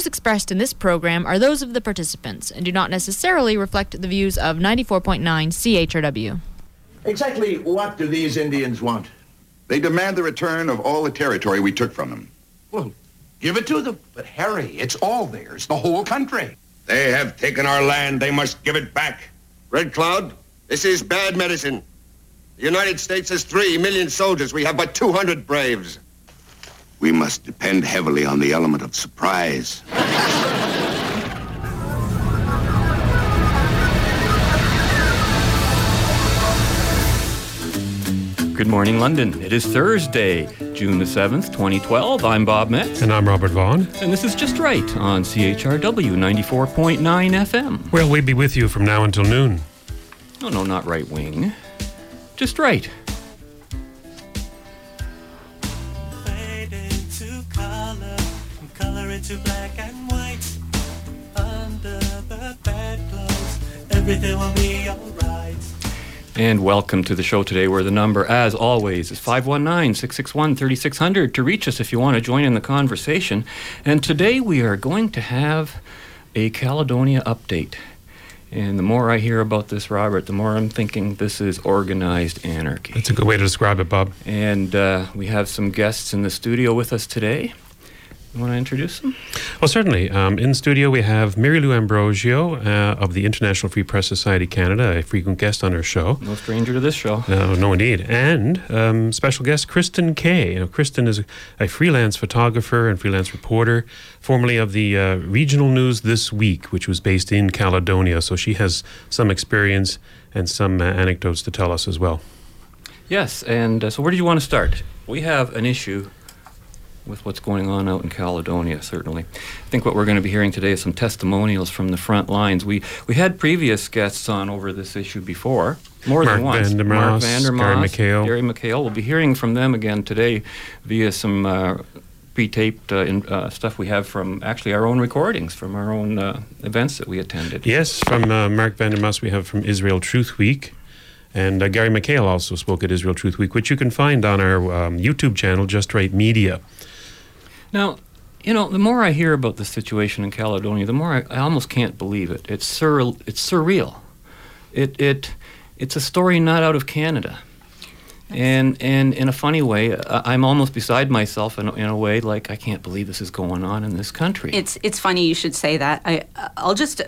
views expressed in this program are those of the participants and do not necessarily reflect the views of 94.9 CHRW. Exactly what do these Indians want? They demand the return of all the territory we took from them. Well, give it to them. But Harry, it's all theirs, the whole country. They have taken our land. They must give it back. Red Cloud, this is bad medicine. The United States has three million soldiers. We have but 200 braves. We must depend heavily on the element of surprise. Good morning, London. It is Thursday, June the 7th, 2012. I'm Bob Metz. And I'm Robert Vaughn. And this is Just Right on CHRW 94.9 FM. Well, we'll be with you from now until noon. No, no, not right wing. Just right. Color into black and white. Under the bedclothes, everything will be alright. And welcome to the show today, where the number, as always, is 519 661 3600 to reach us if you want to join in the conversation. And today we are going to have a Caledonia update. And the more I hear about this, Robert, the more I'm thinking this is organized anarchy. That's a good way to describe it, Bob. And uh, we have some guests in the studio with us today. You want to introduce them? Well, certainly. Um, in studio, we have Mary Lou Ambrosio uh, of the International Free Press Society Canada, a frequent guest on our show. No stranger to this show. No, no, indeed. And um, special guest Kristen Kay. You know, Kristen is a freelance photographer and freelance reporter, formerly of the uh, Regional News This Week, which was based in Caledonia. So she has some experience and some uh, anecdotes to tell us as well. Yes, and uh, so where do you want to start? We have an issue with what's going on out in Caledonia, certainly. I think what we're going to be hearing today is some testimonials from the front lines. We we had previous guests on over this issue before, more Mark than once. Vandermaas, Mark Vandermaas, Gary McHale. Gary McHale. We'll be hearing from them again today via some uh, pre-taped uh, in, uh, stuff we have from actually our own recordings from our own uh, events that we attended. Yes, from uh, Mark Vandermaas, we have from Israel Truth Week. And uh, Gary McHale also spoke at Israel Truth Week, which you can find on our um, YouTube channel, Just Right Media. Now, you know, the more I hear about the situation in Caledonia, the more I, I almost can't believe it. It's sur- it's surreal. It it it's a story not out of Canada. And and in a funny way, I, I'm almost beside myself in, a- in a way like I can't believe this is going on in this country. It's it's funny you should say that. I I'll just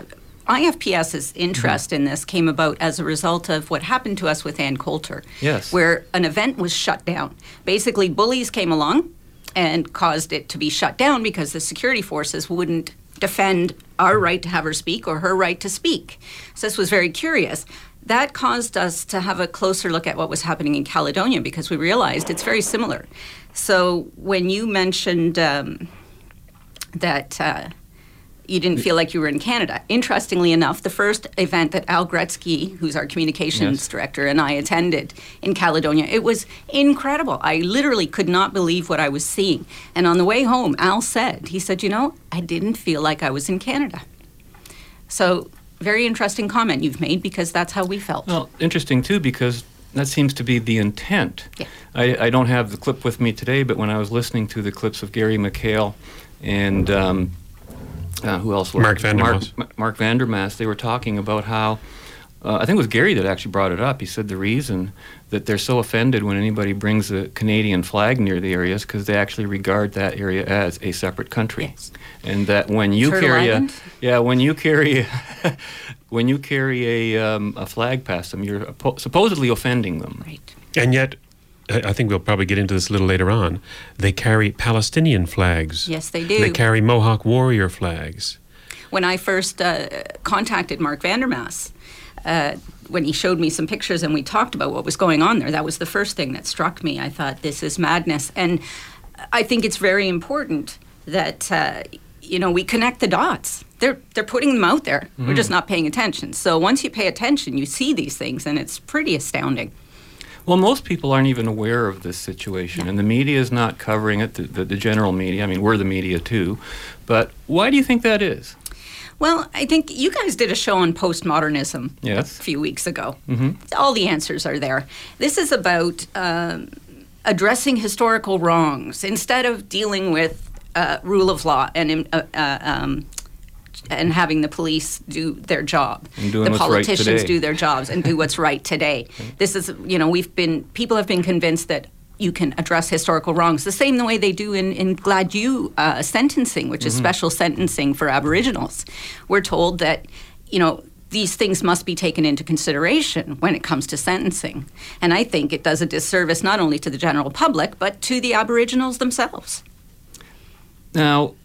IFPS's interest Mm-hmm. in this came about as a result of what happened to us with Ann Coulter. Yes. Where an event was shut down. Basically, bullies came along and caused it to be shut down because the security forces wouldn't defend our right to have her speak or her right to speak. So this was very curious. That caused us to have a closer look at what was happening in Caledonia because we realized it's very similar. So when you mentioned um, that uh, you didn't feel like you were in Canada. Interestingly enough, the first event that Al Gretzky, who's our communications Yes. director, and I attended in Caledonia, it was incredible. I literally could not believe what I was seeing. And on the way home, Al said, he said, You know, I didn't feel like I was in Canada. So, very interesting comment you've made because that's how we felt. Well, interesting too because that seems to be the intent. Yeah. I, I don't have the clip with me today, but when I was listening to the clips of Gary McHale and um, uh, who else? was Mark it? Vandermaas. Mark, Mark Vandermaas. They were talking about how. Uh, I think it was Gary that actually brought it up. He said the reason that they're so offended when anybody brings a Canadian flag near the area is because they actually regard that area as a separate country, Yes. and that when you Turtle carry a, yeah, when you carry when you carry a, um, a flag past them, you're supposedly offending them. Right. And yet, I think we'll probably get into this a little later on. They carry Palestinian flags. Yes, they do. They carry Mohawk warrior flags. when I first uh, contacted Mark Vandermaas, uh, when he showed me some pictures and we talked about what was going on there, that was the first thing that struck me. I thought, this is madness. And I think it's very important that, uh, you know, we connect the dots. They're, they're putting them out there. We're just not paying attention. So once you pay attention, you see these things, and it's pretty astounding. Well, most people aren't even aware of this situation, and the media is not covering it. The, the, the general media. I mean, we're the media too. But why do you think that is? Well, I think you guys did a show on postmodernism Yes. a few weeks ago. All the answers are there. This is about um, addressing historical wrongs instead of dealing with uh, rule of law and uh, uh, um, and having the police do their job. The what's right politicians do their jobs and do what's right today. This is, you know, we've been people have been convinced that you can address historical wrongs the same the way they do in, in Gladue uh, sentencing, which is special sentencing for Aboriginals. We're told that, you know, these things must be taken into consideration when it comes to sentencing. And I think it does a disservice not only to the general public, but to the Aboriginals themselves. Now,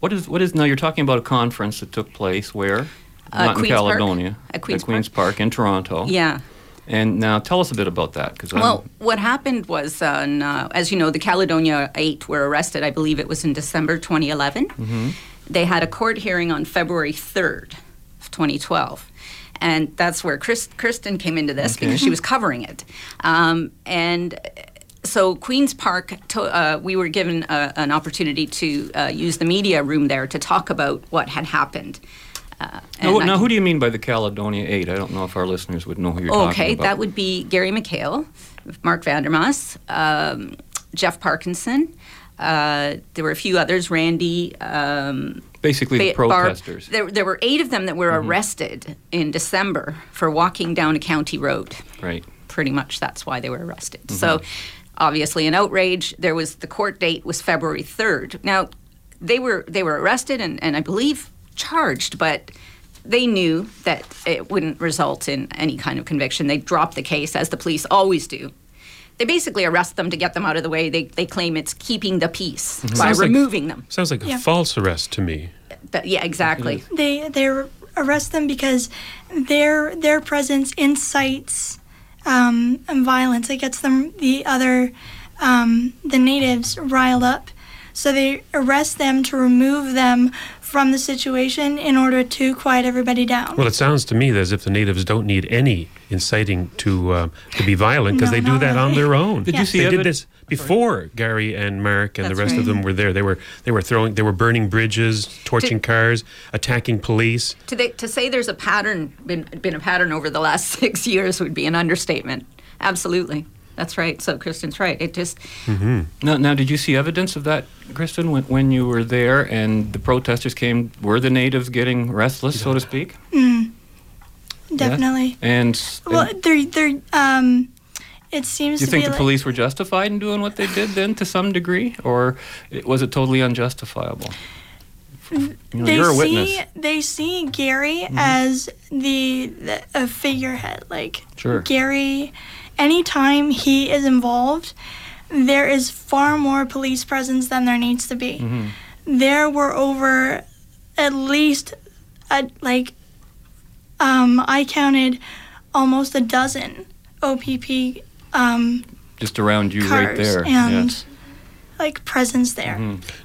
what is what is now? You're talking about a conference that took place where? Uh, Not in Queen's Park. Caledonia. At Queen's Park. in Toronto. Yeah. And now tell us a bit about that, because Well, what happened was, on, uh, as you know, the Caledonia Eight were arrested. I believe it was in December 2011. Mm-hmm. They had a court hearing on February 3rd of 2012. And that's where Chris, Kristen came into this Okay. because she was covering it. Um, and so Queens Park, to, uh, we were given uh an opportunity to uh, use the media room there to talk about what had happened. Uh, now, now who do you mean by the Caledonia Eight? I don't know if our listeners would know who you're talking about. Okay, that would be Gary McHale, Mark Vandermaas, um, Jeff Parkinson. Uh, there were a few others, Randy. Um, Basically, the Ba- protesters. There, there were eight of them that were arrested in December for walking down a county road. Right. Pretty much that's why they were arrested. Mm-hmm. So, obviously, an outrage. There was the court date was February third. Now, they were they were arrested and, and I believe charged, but they knew that it wouldn't result in any kind of conviction. They dropped the case, as the police always do. They basically arrest them to get them out of the way. They, they claim it's keeping the peace by Mm-hmm. Sounds like- removing them. Sounds like Yeah. a false arrest to me. That- yeah, exactly. They they arrest them because their their presence incites um, and violence. It gets them the other um, the natives riled up. So they arrest them to remove them from the situation in order to quiet everybody down. Well, it sounds to me as if the natives don't need any inciting to uh, to be violent because No, they do not that on their own. Did you see They did this before Gary and Mark and That's the rest of them were there. They were they were throwing they were burning bridges, torching Did- cars, attacking police. To, they, to say there's a pattern, been, been a pattern over the last six years would be an understatement. Absolutely. That's right. So Kristen's right. It just, Now, now, did you see evidence of that, Kristen, when, when you were there and the protesters came? Were the natives getting restless, so to speak? Definitely. And, s- Well, and they're they're um, it seems do you think the like, police were justified in doing what they did then, to some degree, or was it totally unjustifiable? You know, they you're a witness. see they see Gary as the, the a figurehead. Like Sure. Gary, anytime he is involved, there is far more police presence than there needs to be. There were over at least a, like um, I counted almost a dozen OPP um, Just around you, right cars there. and yes. like presence there.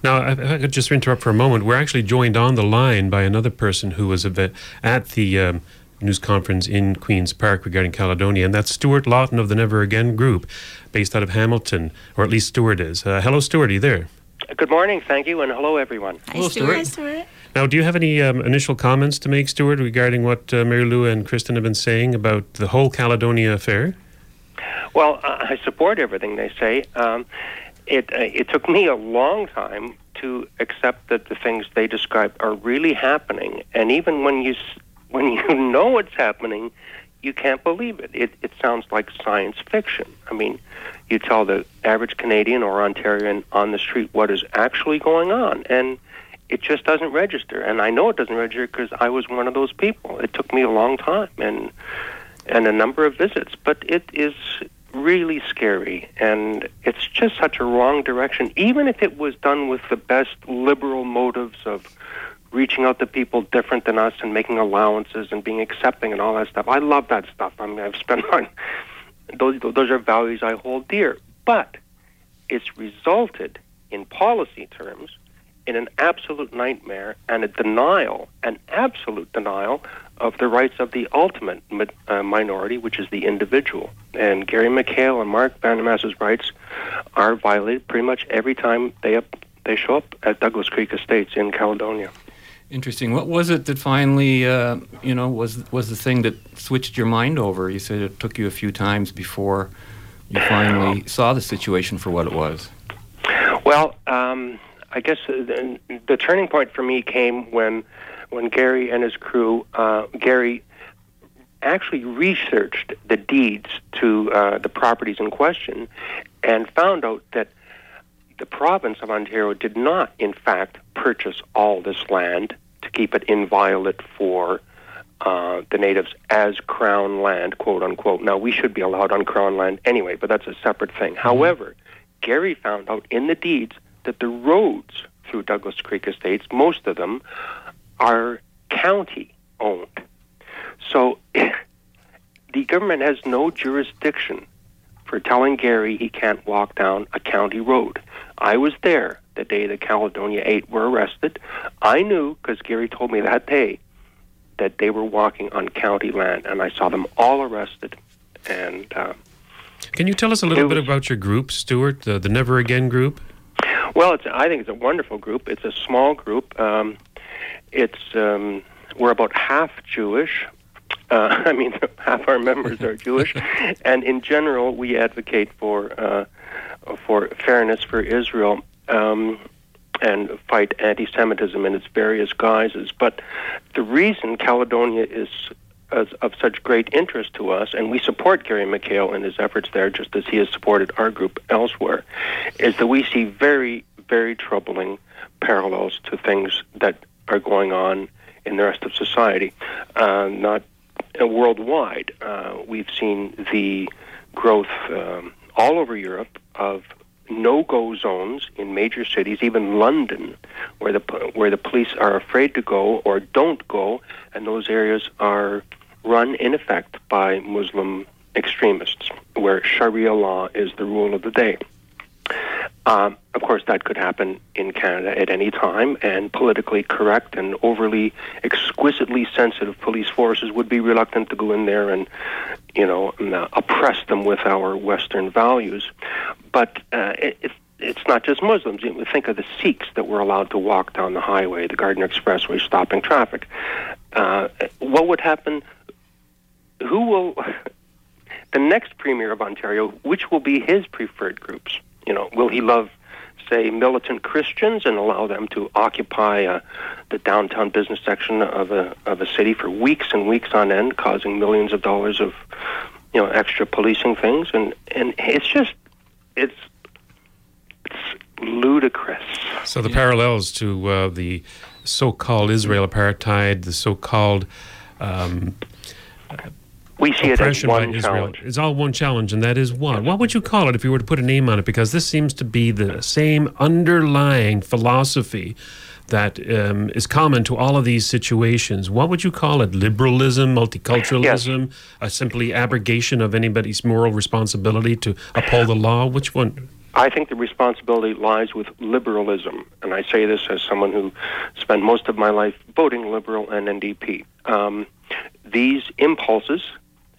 Now, if I could just interrupt for a moment. We're actually joined on the line by another person who was a- at the um, news conference in Queen's Park regarding Caledonia, and that's Stuart Lawton of the Never Again Group, based out of Hamilton, or at least Stuart is. Uh, hello, Stuart. Are you there? Good morning, thank you, and hello, everyone. Hi, Hello, Stuart. Stuart. Hi, Stuart. Now, do you have any um, initial comments to make, Stuart, regarding what uh, Mary Lou and Kristen have been saying about the whole Caledonia affair? Well, I I support everything they say. Um, it uh, it took me a long time to accept that the things they describe are really happening, and even when you when you know it's happening, you can't believe it. It it sounds like science fiction. I mean, you tell the average Canadian or Ontarian on the street what is actually going on, and it just doesn't register. And I know it doesn't register because I was one of those people. It took me a long time, and and a number of visits, but it is really scary and it's just such a wrong direction even if it was done with the best liberal motives of reaching out to people different than us and making allowances and being accepting and all that stuff i love that stuff i mean i've spent my those those are values i hold dear but it's resulted in policy terms in an absolute nightmare and a denial, an absolute denial of the rights of the ultimate uh, minority, which is the individual. And Gary McHale and Mark Vandermaas's rights are violated pretty much every time they up, they show up at Douglas Creek Estates in Caledonia. Interesting. What was it that finally, uh, you know, was was the thing that switched your mind over? You said it took you a few times before you finally saw the situation for what it was. Well, um, I guess uh, the, the turning point for me came when when Gary and his crew, uh, Gary actually researched the deeds to uh, the properties in question and found out that the province of Ontario did not, in fact, purchase all this land to keep it inviolate for uh, the natives as crown land, quote unquote. Now, we should be allowed on crown land anyway, but that's a separate thing. However, Gary found out in the deeds that the roads through Douglas Creek Estates, most of them, are county owned. So the government has no jurisdiction for telling Gary he can't walk down a county road. I was there the day the Caledonia Eight were arrested. I knew, because Gary told me that day, that they were walking on county land, and I saw them all arrested. And uh, Can you tell us a little bit about your group, Stuart, the, the Never Again group? Well, it's I think it's a wonderful group. It's a small group. Um, it's um, we're about half Jewish. Uh, I mean, half our members are Jewish, and in general, we advocate for uh, for fairness for Israel um, and fight anti-Semitism in its various guises. But the reason Caledonia is as, of such great interest to us, and we support Gary McHale in his efforts there, just as he has supported our group elsewhere, is that we see very, very troubling parallels to things that are going on in the rest of society. Uh, not uh, worldwide, uh, we've seen the growth um, all over Europe of no-go zones in major cities, even London, where the where the police are afraid to go or don't go, and those areas are run in effect by Muslim extremists, where Sharia law is the rule of the day. Um, of course, that could happen in Canada at any time, and politically correct and overly exquisitely sensitive police forces would be reluctant to go in there and, you know, uh, oppress them with our Western values. But uh, it, it's not just Muslims. You think of the Sikhs that were allowed to walk down the highway, the Gardiner Expressway, stopping traffic. Uh, what would happen? Who will? The next premier of Ontario, which will be his preferred groups? You know, will he love, say, militant Christians and allow them to occupy uh, the downtown business section of a of a city for weeks and weeks on end, causing millions of dollars of, you know, extra policing things? And and it's just, it's it's ludicrous. So the parallels to uh, the so-called Israel apartheid, the so-called um, we see it as one challenge. It's all one challenge, and that is one. What would you call it if you were to put a name on it? Because this seems to be the same underlying philosophy that um, is common to all of these situations. What would you call it? Liberalism, multiculturalism, a simply abrogation of anybody's moral responsibility to uphold the law? Which one? I think the responsibility lies with liberalism, and I say this as someone who spent most of my life voting Liberal and NDP. Um, these impulses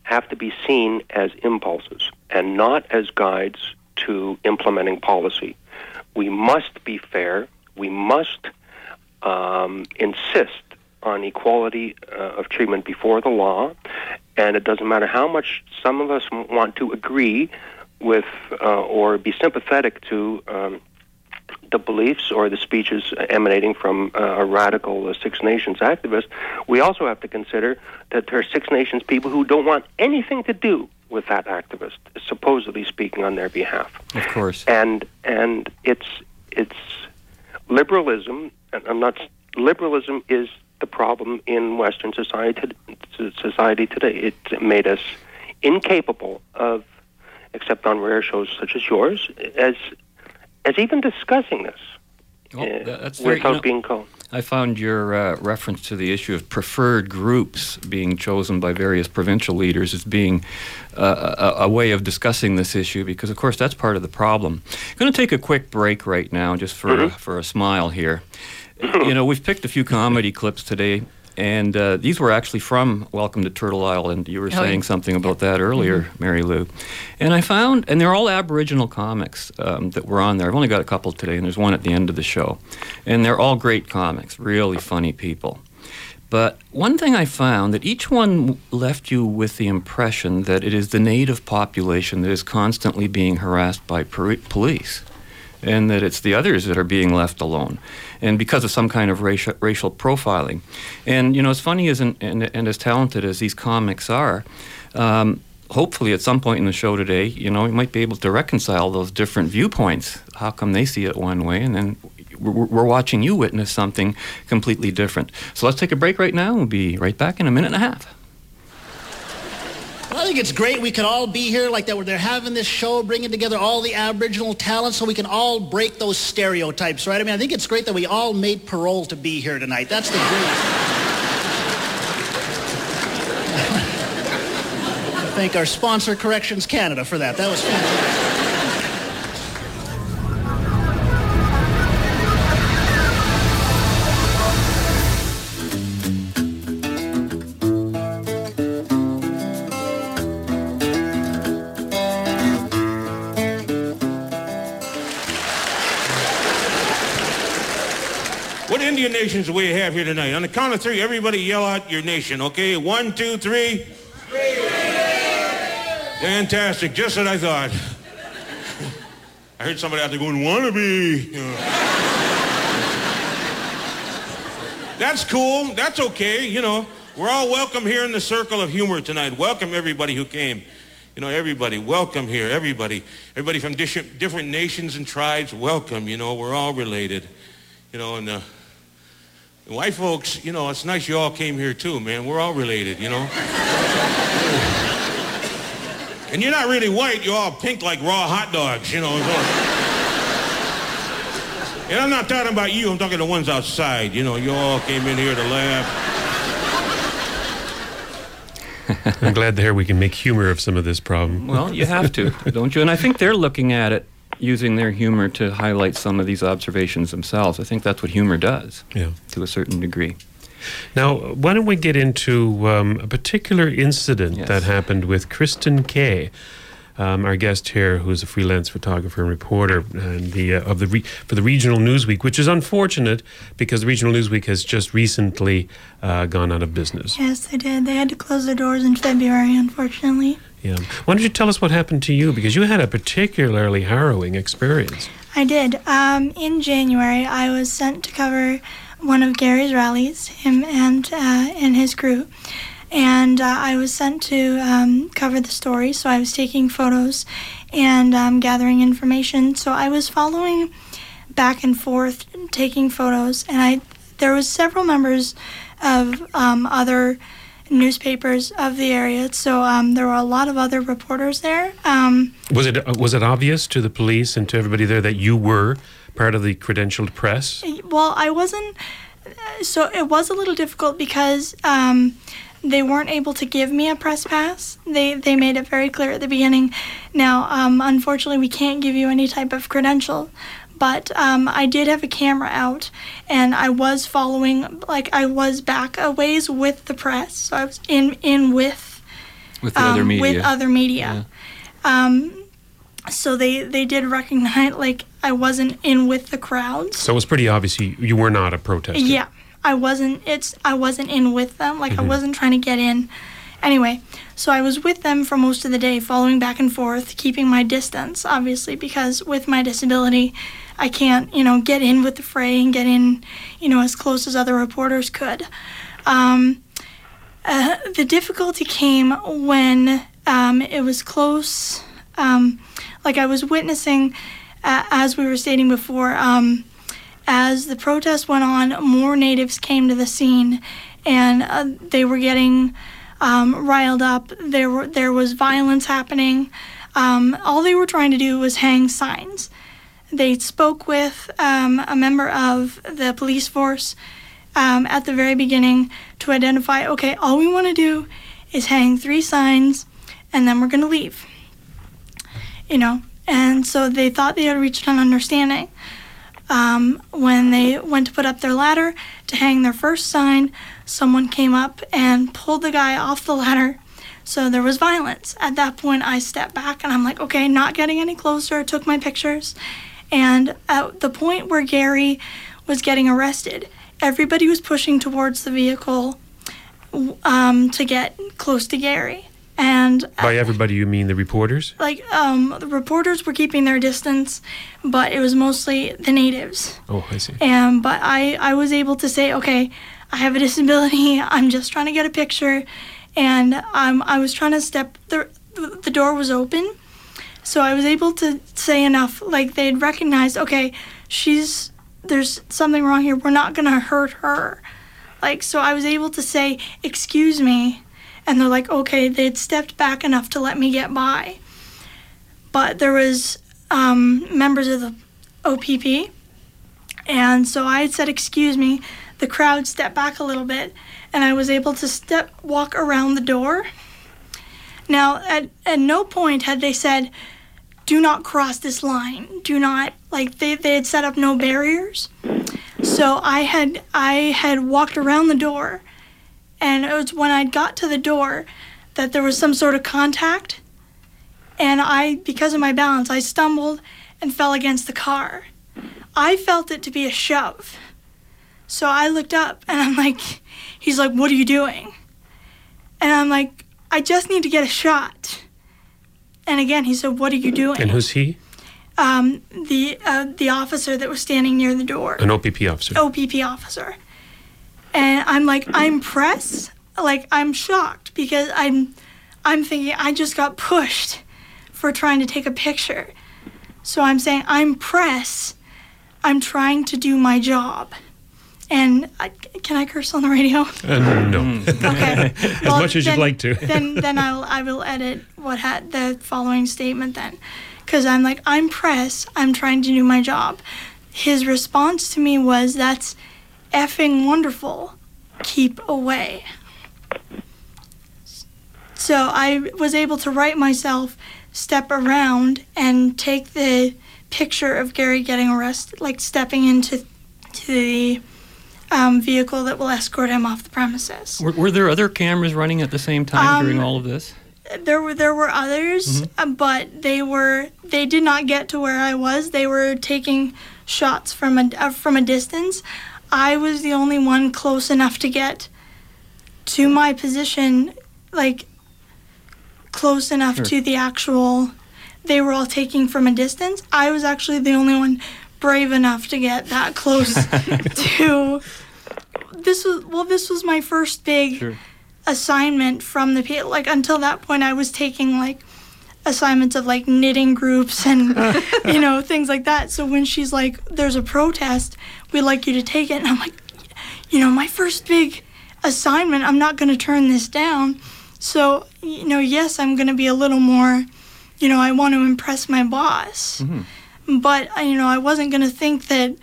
have to be seen as impulses and not as guides to implementing policy. We must be fair. We must um, insist on equality uh, of treatment before the law, and it doesn't matter how much some of us want to agree with uh, or be sympathetic to um, the beliefs or the speeches emanating from uh, a radical uh, Six Nations activist. We also have to consider that there are Six Nations people who don't want anything to do with that activist, supposedly speaking on their behalf Of course. and and it's it's liberalism. And I'm not liberalism is the problem in Western society society today. It made us incapable of, except on rare shows such as yours, as as even discussing this Well, uh, very- you without know- being called. I found your uh, reference to the issue of preferred groups being chosen by various provincial leaders as being uh, a, a way of discussing this issue because, of course, that's part of the problem. I'm going to take a quick break right now just for, a, for a smile here. you know, we've picked a few comedy clips today. And uh, these were actually from Welcome to Turtle Island. You were Oh, saying yeah. something about that earlier, Mary Lou. And I found, and they're all Aboriginal comics um, that were on there. I've only got a couple today, and there's one at the end of the show. And they're all great comics, really funny people. But one thing I found that each one left you with the impression that it is the native population that is constantly being harassed by peri- police. And that it's the others that are being left alone, and because of some kind of racial racial profiling. And you know, as funny as and, and, and as talented as these comics are. Um, hopefully, at some point in the show today, you know, we might be able to reconcile those different viewpoints. How come they see it one way, and then we're, we're watching you witness something completely different? So let's take a break right now. We'll be right back in a minute and a half. I think it's great we can all be here like that, where they're having this show, bringing together all the Aboriginal talent so we can all break those stereotypes, right? I mean, I think it's great that we all made parole to be here tonight. That's the greatest. thank our sponsor, Corrections Canada, for that. That was fantastic. Nations we have here tonight? On the count of three, everybody yell out your nation, okay? One, two, three. Fantastic, just what I thought. I heard somebody out there going, wannabe. You know. That's cool. That's okay. You know, we're all welcome here in the circle of humor tonight. Welcome everybody who came. You know, everybody, welcome here. Everybody, everybody from different, nations and tribes, welcome. You know, we're all related. You know, and uh, white folks, you know, it's nice you all came here too, man. We're all related, you know. and you're not really white. You're all pink like raw hot dogs, you know. So. And I'm not talking about you. I'm talking the ones outside. You know, you all came in here to laugh. I'm glad to hear we can make humor of some of this problem. Well, you have to, don't you? And I think they're looking at it using their humor to highlight some of these observations themselves. I think that's what humor does, yeah. to a certain degree. Now, why don't we get into um, a particular incident Yes. that happened with Kristen Kay, um, our guest here, who's a freelance photographer and reporter, and the uh, of the re- for the Regional Newsweek, which is unfortunate because the Regional Newsweek has just recently uh, gone out of business. Yes, they did. They had to close their doors in February, unfortunately. Yeah. Why don't you tell us what happened to you? Because you had a particularly harrowing experience. I did. Um, in January, I was sent to cover one of Gary's rallies, him and uh, and his crew, and uh, I was sent to um, cover the story. So I was taking photos and um, gathering information. So I was following back and forth, taking photos, and I there was several members of um, other newspapers of the area. So um, there were a lot of other reporters there. Um, Was it uh, was it obvious to the police and to everybody there that you were part of the credentialed press? Well, I wasn't. uh, So it was a little difficult because um, they weren't able to give me a press pass. They they made it very clear at the beginning. Now, um, unfortunately, we can't give you any type of credential. But um, I did have a camera out, and I was following, like I was back a ways with the press. So I was in in with With the other um, media. With other media. Um, so they they did recognize like I wasn't in with the crowds. So it was pretty obvious you, you were not a protester. Yeah, I wasn't. It's I wasn't in with them. Like I Mhm. wasn't trying to get in. Anyway, so I was with them for most of the day, following back and forth, keeping my distance, obviously, because with my disability, I can't, you know, get in with the fray and get in, you know, as close as other reporters could. Um, uh, the difficulty came when um, it was close. Um, like I was witnessing, uh, as we were stating before, um, as the protest went on, more natives came to the scene, and uh, they were getting um, riled up. There were there was violence happening. Um, all they were trying to do was hang signs. They spoke with um, a member of the police force um, at the very beginning to identify. Okay, all we want to do is hang three signs, and then we're gonna leave. You know, and so they thought they had reached an understanding um, when they went to put up their ladder to hang their first sign, someone came up and pulled the guy off the ladder. So there was violence. At that point, I stepped back and I'm like, okay, not getting any closer. Took my pictures. And at the point where Gary was getting arrested, everybody was pushing towards the vehicle um, to get close to Gary. And By everybody, you mean the reporters? like um, the reporters were keeping their distance, but it was mostly the natives. Oh, I see. And but I I was able to say, okay, I have a disability. I'm just trying to get a picture, and um, I was trying to step the the door was open, so I was able to say enough. Like they'd recognized, okay, she's there's something wrong here. We're not gonna hurt her. Like so, I was able to say, excuse me, and they're like, okay, they'd stepped back enough to let me get by. But there was um, members of the OPP, and so I had said, excuse me. The crowd stepped back a little bit, and I was able to step walk around the door. Now, at, at no point had they said, do not cross this line. Do not, like, they, they had set up no barriers. So I had I had walked around the door, and it was when I'd got to the door that there was some sort of contact, and I, because of my balance, I stumbled and fell against the car. I felt it to be a shove. So I looked up and I'm like, he's like, what are you doing? And I'm like, I just need to get a shot. And again, he said, what are you doing? And who's he? Um, the uh, the officer that was standing near the door. An OPP officer. OPP officer. And I'm like, I'm press. Like I'm shocked because I'm I'm thinking I just got pushed for trying to take a picture. So I'm saying I'm press. I'm trying to do my job. And I, can I curse on the radio? Uh, no. Okay. as Well, much as then- you'd like to. then then I'll I will edit what had the following statement then, because I'm like I'm press. I'm trying to do my job. His response to me was, "That's effing wonderful. Keep away." So I was able to write myself, step around, and take the picture of Gary getting arrested, like stepping into to the um, vehicle that will escort him off the premises. Were, were there other cameras running at the same time during Um, all of this? there were there were others, Mhm. uh, but they were they did not get to where I was. They were taking shots from a uh, from a distance. I was the only one close enough to get to my position, like close enough Sure. to the actual. They were all taking from a distance. I was actually the only one brave enough to get that close to. This was well. This was my first big assignment from the like until that point I was taking like assignments of like knitting groups and you know things like that so when she's like there's a protest we'd like you to take it and I'm like you know my first big assignment I'm not going to turn this down so you know yes I'm going to be a little more you know I want to impress my boss but uh, you know I wasn't going to think that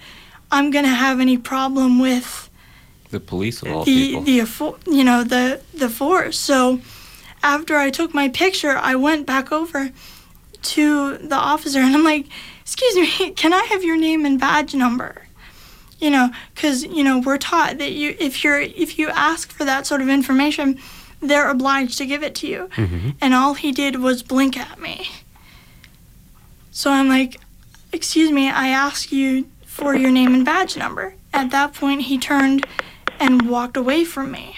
I'm going to have any problem with The police of all the people. the you know the the force. So after I took my picture, I went back over to the officer and I'm like, "Excuse me, can I have your name and badge number?" You know, because you know we're taught that you if you're if you ask for that sort of information, they're obliged to give it to you. Mm-hmm. And all he did was blink at me. So I'm like, "Excuse me, I asked you for your name and badge number." At that point, he turned and walked away from me.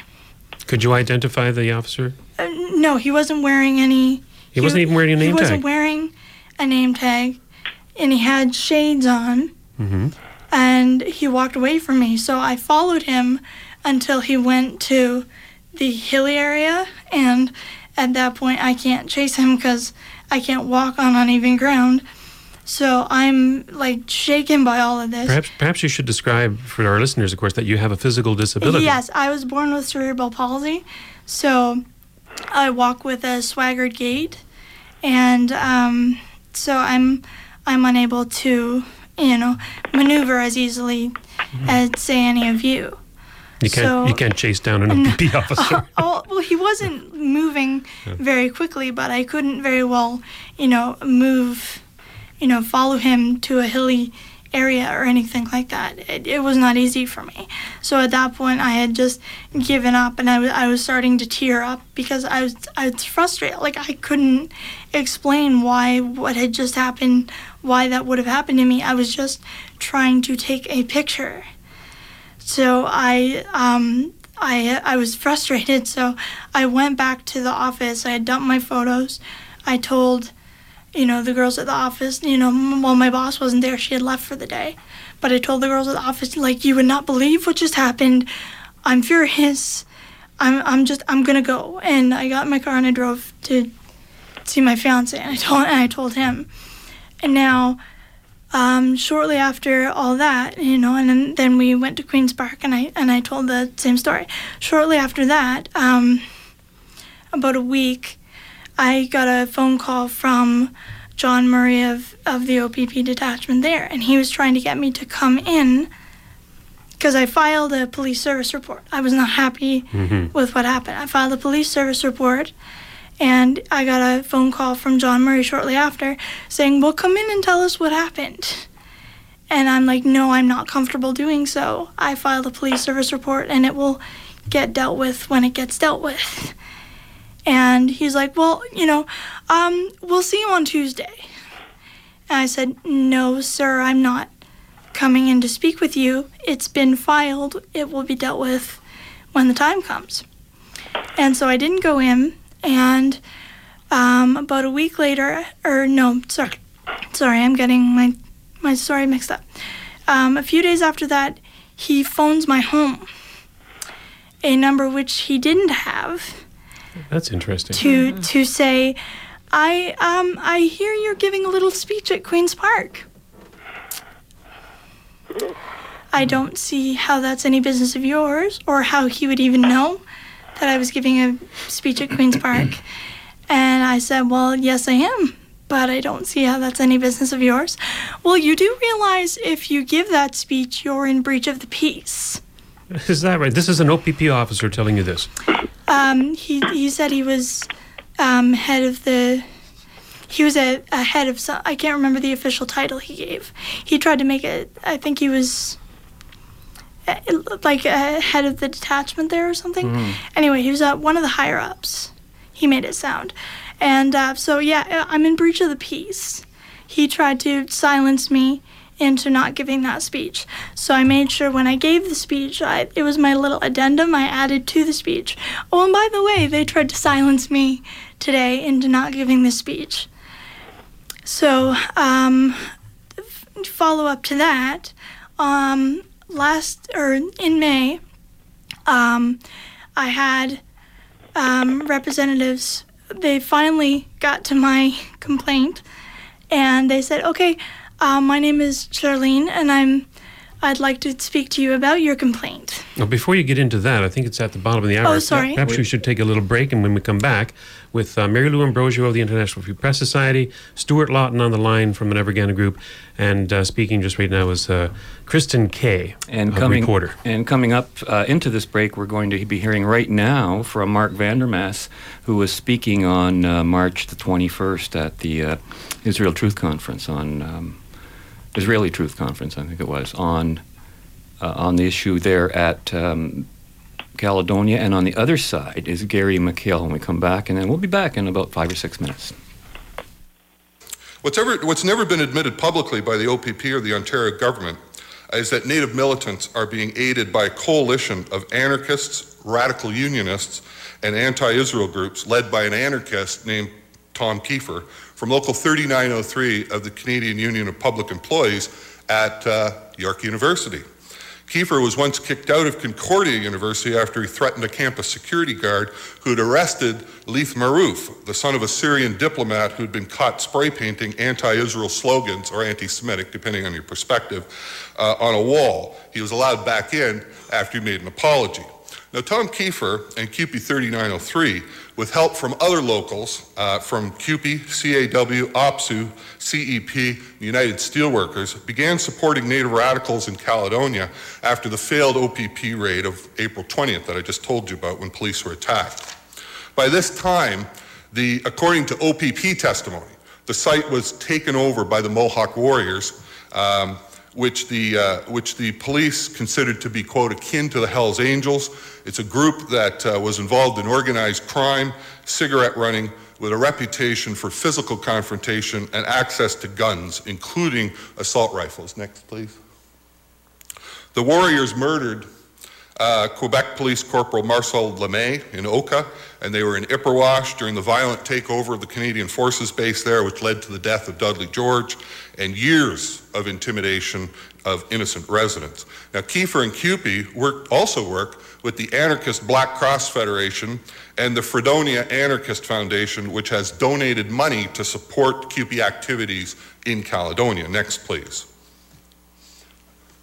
Could you identify the officer? Uh, no, he wasn't wearing any. He wasn't even wearing a name He name wasn't wearing a name tag, and he had shades on, Mm-hmm. and he walked away from me. So I followed him until he went to the hilly area, and at that point, I can't chase him because I can't walk on uneven ground. So I'm like shaken by all of this. Perhaps, perhaps you should describe for our listeners, of course, that you have a physical disability. Yes, I was born with cerebral palsy, so I walk with a swaggered gait, and um, so I'm I'm unable to you know maneuver as easily as say any of you. You can't, So- you can't chase down an OPP officer. Oh, well, he wasn't moving very quickly, but I couldn't very well, you know, move, you know, follow him to a hilly area or anything like that. It, it was not easy for me. So at that point, I had just given up, and I was I was starting to tear up because I was I was frustrated. Like I couldn't explain why what had just happened, why that would have happened to me. I was just trying to take a picture. So I um, I I was frustrated, so I went back to the office. I had dumped my photos. I told, you know, the girls at the office, you know, while my boss wasn't there, she had left for the day. But I told the girls at the office, like, you would not believe what just happened. I'm furious. I'm I'm just I'm gonna go. And I got in my car and I drove to see my fiance. And I told and I told him. And now um, shortly after all that, you know, and then, then we went to Queens Park, and I and I told the same story. Shortly after that, um, about a week, I got a phone call from John Murray of of the OPP detachment there, and he was trying to get me to come in because I filed a police service report. I was not happy Mhm. with what happened. I filed a police service report, and I got a phone call from John Murray shortly after saying, Well, come in and tell us what happened. And I'm like, No, I'm not comfortable doing so. I filed a police service report and it will get dealt with when it gets dealt with. And he's like, Well, you know, um, we'll see you on Tuesday. And I said, No, sir, I'm not coming in to speak with you. It's been filed. It will be dealt with when the time comes. And so I didn't go in. And um, about a week later, or no, sorry, sorry, I'm getting my my story mixed up. Um, a few days after that, he phones my home, a number which he didn't have, That's interesting. to to say, I um I hear you're giving a little speech at Queens Park. I don't see how that's any business of yours, or how he would even know that I was giving a speech at Queens Park. And I said, Well, yes, I am, but I don't see how that's any business of yours. Well, you do realize if you give that speech, you're in breach of the peace. Is that right? This is an OPP officer telling you this. Um, he, he said he was um, head of the. He was a, a head of some. I can't remember the official title he gave. He tried to make it. I think he was uh, like a head of the detachment there or something. Mhm. Anyway, he was uh, one of the higher ups. He made it sound, and uh, so yeah, uh, I'm in breach of the peace. He tried to silence me into not giving that speech. So I made sure when I gave the speech, I, it was my little addendum I added to the speech. Oh, and by the way, they tried to silence me today into not giving the speech. So, um, f- follow up to that, um, last or in May, um, I had um, representatives. They finally got to my complaint, and they said, "Okay, uh, my name is Charlene, and I'm. I'd like to speak to you about your complaint." Now, before you get into that, I think it's at the bottom of the hour. Oh, sorry. Perhaps we should take a little break, and when we come back, with uh, Mary Lou Ambrosio of the International Free Press Society, Stuart Lawton on the line from the Never Again Group, and uh, speaking just right now is uh, Kristen Kay, And a coming reporter. and coming up uh, into this break, we're going to be hearing right now from Mark Vandermaas, who was speaking on uh, March the 21st at the uh, Israel Truth Conference on um, Israeli Truth Conference, I think it was on uh, on the issue there at um, Caledonia, and on the other side is Gary McHale. When we come back, and then we'll be back in about five or six minutes. What's, ever, what's never been admitted publicly by the OPP or the Ontario government is that Native militants are being aided by a coalition of anarchists, radical unionists, and anti Israel groups led by an anarchist named Tom Keefer from Local 3903 of the Canadian Union of Public Employees at uh, York University. Keefer was once kicked out of Concordia University after he threatened a campus security guard who had arrested Leith Marouf, the son of a Syrian diplomat who'd been caught spray painting anti Israel slogans or anti Semitic, depending on your perspective, uh, on a wall. He was allowed back in after he made an apology. Now, Tom Kiefer and QP 3903, with help from other locals uh, from CUPE, CAW, OPSEU, CEP, United Steelworkers, began supporting Native radicals in Caledonia after the failed OPP raid of April 20th that I just told you about when police were attacked. By this time, the, according to OPP testimony, the site was taken over by the Mohawk Warriors, um, which, the, uh, which the police considered to be, quote, akin to the Hells Angels. It's a group that uh, was involved in organized crime, cigarette running, with a reputation for physical confrontation and access to guns, including assault rifles. Next, please. The Warriors murdered uh, Quebec Police Corporal Marcel Lemay in Oka, and they were in Ipperwash during the violent takeover of the Canadian Forces base there, which led to the death of Dudley George, and years of intimidation of innocent residents. Now, Keefer and CUPE work, also work with the anarchist Black Cross Federation and the Fredonia Anarchist Foundation, which has donated money to support CUPE activities in Caledonia. Next, please.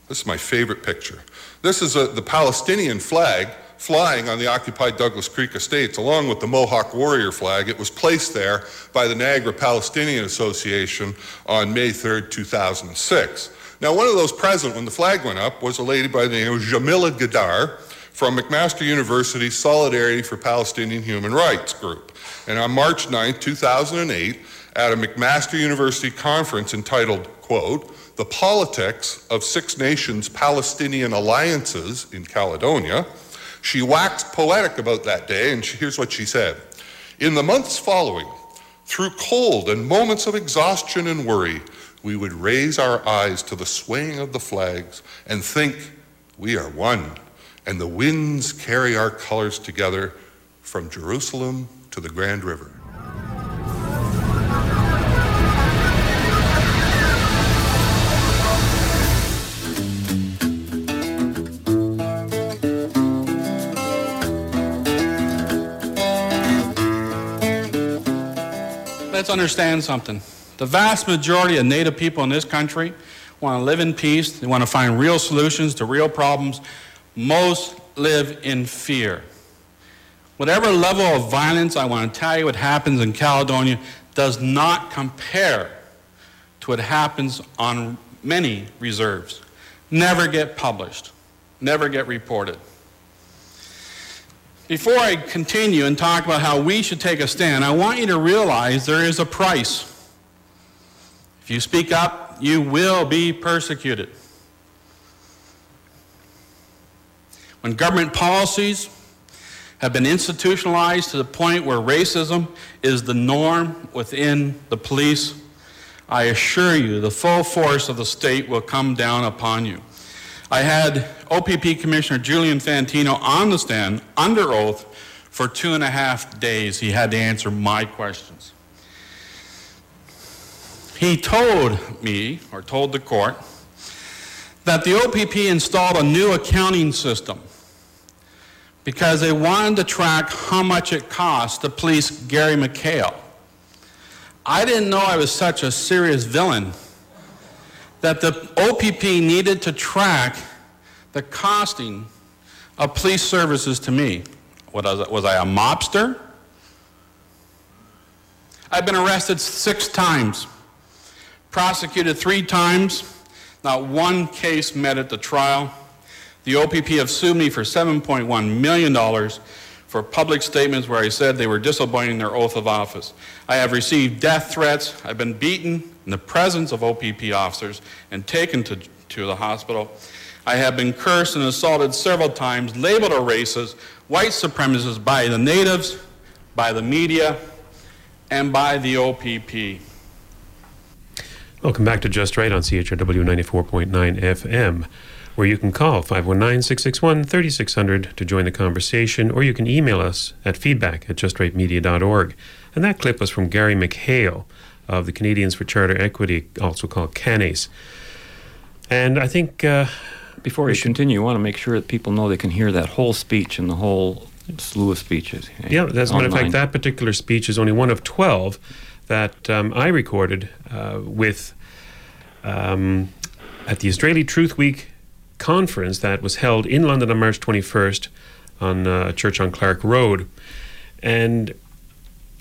This is my favorite picture. This is a, the Palestinian flag flying on the occupied Douglas Creek estates, along with the Mohawk warrior flag. It was placed there by the Niagara Palestinian Association on May 3rd, 2006. Now, one of those present when the flag went up was a lady by the name of Jamila Gadar from McMaster University's Solidarity for Palestinian Human Rights group. And on March 9th, 2008, at a McMaster University conference entitled, quote, The Politics of Six Nations Palestinian Alliances in Caledonia, she waxed poetic about that day, and she, here's what she said In the months following, through cold and moments of exhaustion and worry, we would raise our eyes to the swaying of the flags and think, We are one, and the winds carry our colors together from Jerusalem to the Grand River. Let's understand something. The vast majority of Native people in this country want to live in peace. They want to find real solutions to real problems. Most live in fear. Whatever level of violence, I want to tell you what happens in Caledonia does not compare to what happens on many reserves. Never get published, never get reported. Before I continue and talk about how we should take a stand, I want you to realize there is a price. If you speak up, you will be persecuted. When government policies have been institutionalized to the point where racism is the norm within the police, I assure you the full force of the state will come down upon you. I had OPP Commissioner Julian Fantino on the stand under oath for two and a half days. He had to answer my questions. He told me, or told the court, that the OPP installed a new accounting system because they wanted to track how much it cost to police Gary McHale. I didn't know I was such a serious villain that the OPP needed to track the costing of police services to me. What was, was I a mobster? I've been arrested six times, prosecuted three times, not one case met at the trial. The OPP have sued me for $7.1 million for public statements where I said they were disobeying their oath of office. I have received death threats. I've been beaten in the presence of OPP officers and taken to, to the hospital. I have been cursed and assaulted several times, labeled a racist, white supremacist by the natives, by the media, and by the OPP. Welcome back to Just Right on CHRW 94.9 FM, where you can call 519 661 3600 to join the conversation, or you can email us at feedback at justrightmedia.org. And that clip was from Gary McHale of the Canadians for Charter Equity, also called CANACE. And I think. Uh, Before we continue, you want to make sure that people know they can hear that whole speech and the whole slew of speeches. Yeah, as a matter of fact, that particular speech is only one of 12 that um, I recorded uh, with um, at the Israeli Truth Week conference that was held in London on March 21st on uh, Church on Clark Road. And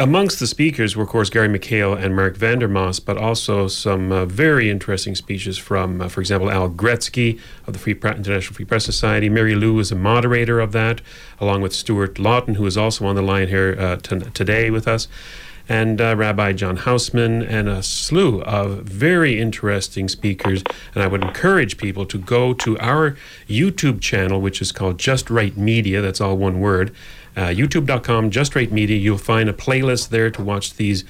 amongst the speakers were, of course, Gary McHale and Mark Vandermaas, but also some uh, very interesting speeches from, uh, for example, Al Gretzky of the Free Pre- International Free Press Society. Mary Lou was a moderator of that, along with Stuart Lawton, who is also on the line here uh, t- today with us, and uh, Rabbi John Hausman, and a slew of very interesting speakers. And I would encourage people to go to our YouTube channel, which is called Just Right Media. That's all one word uh, youtube.com, Just Right Media. You'll find a playlist there to watch these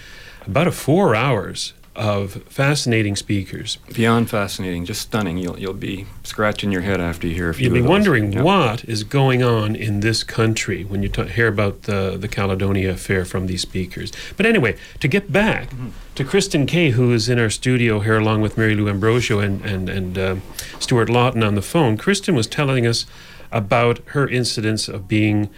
about a four hours of fascinating speakers. Beyond fascinating, just stunning. You'll you'll be scratching your head after you hear a few. You'll be wondering Yeah. what is going on in this country when you hear about the, the Caledonia affair from these speakers. But anyway, to get back Mm-hmm. to Kristen Kay, who is in our studio here along with Mary Lou Ambrosio and, and, and uh, Stuart Lawton on the phone, Kristen was telling us about her incidents of being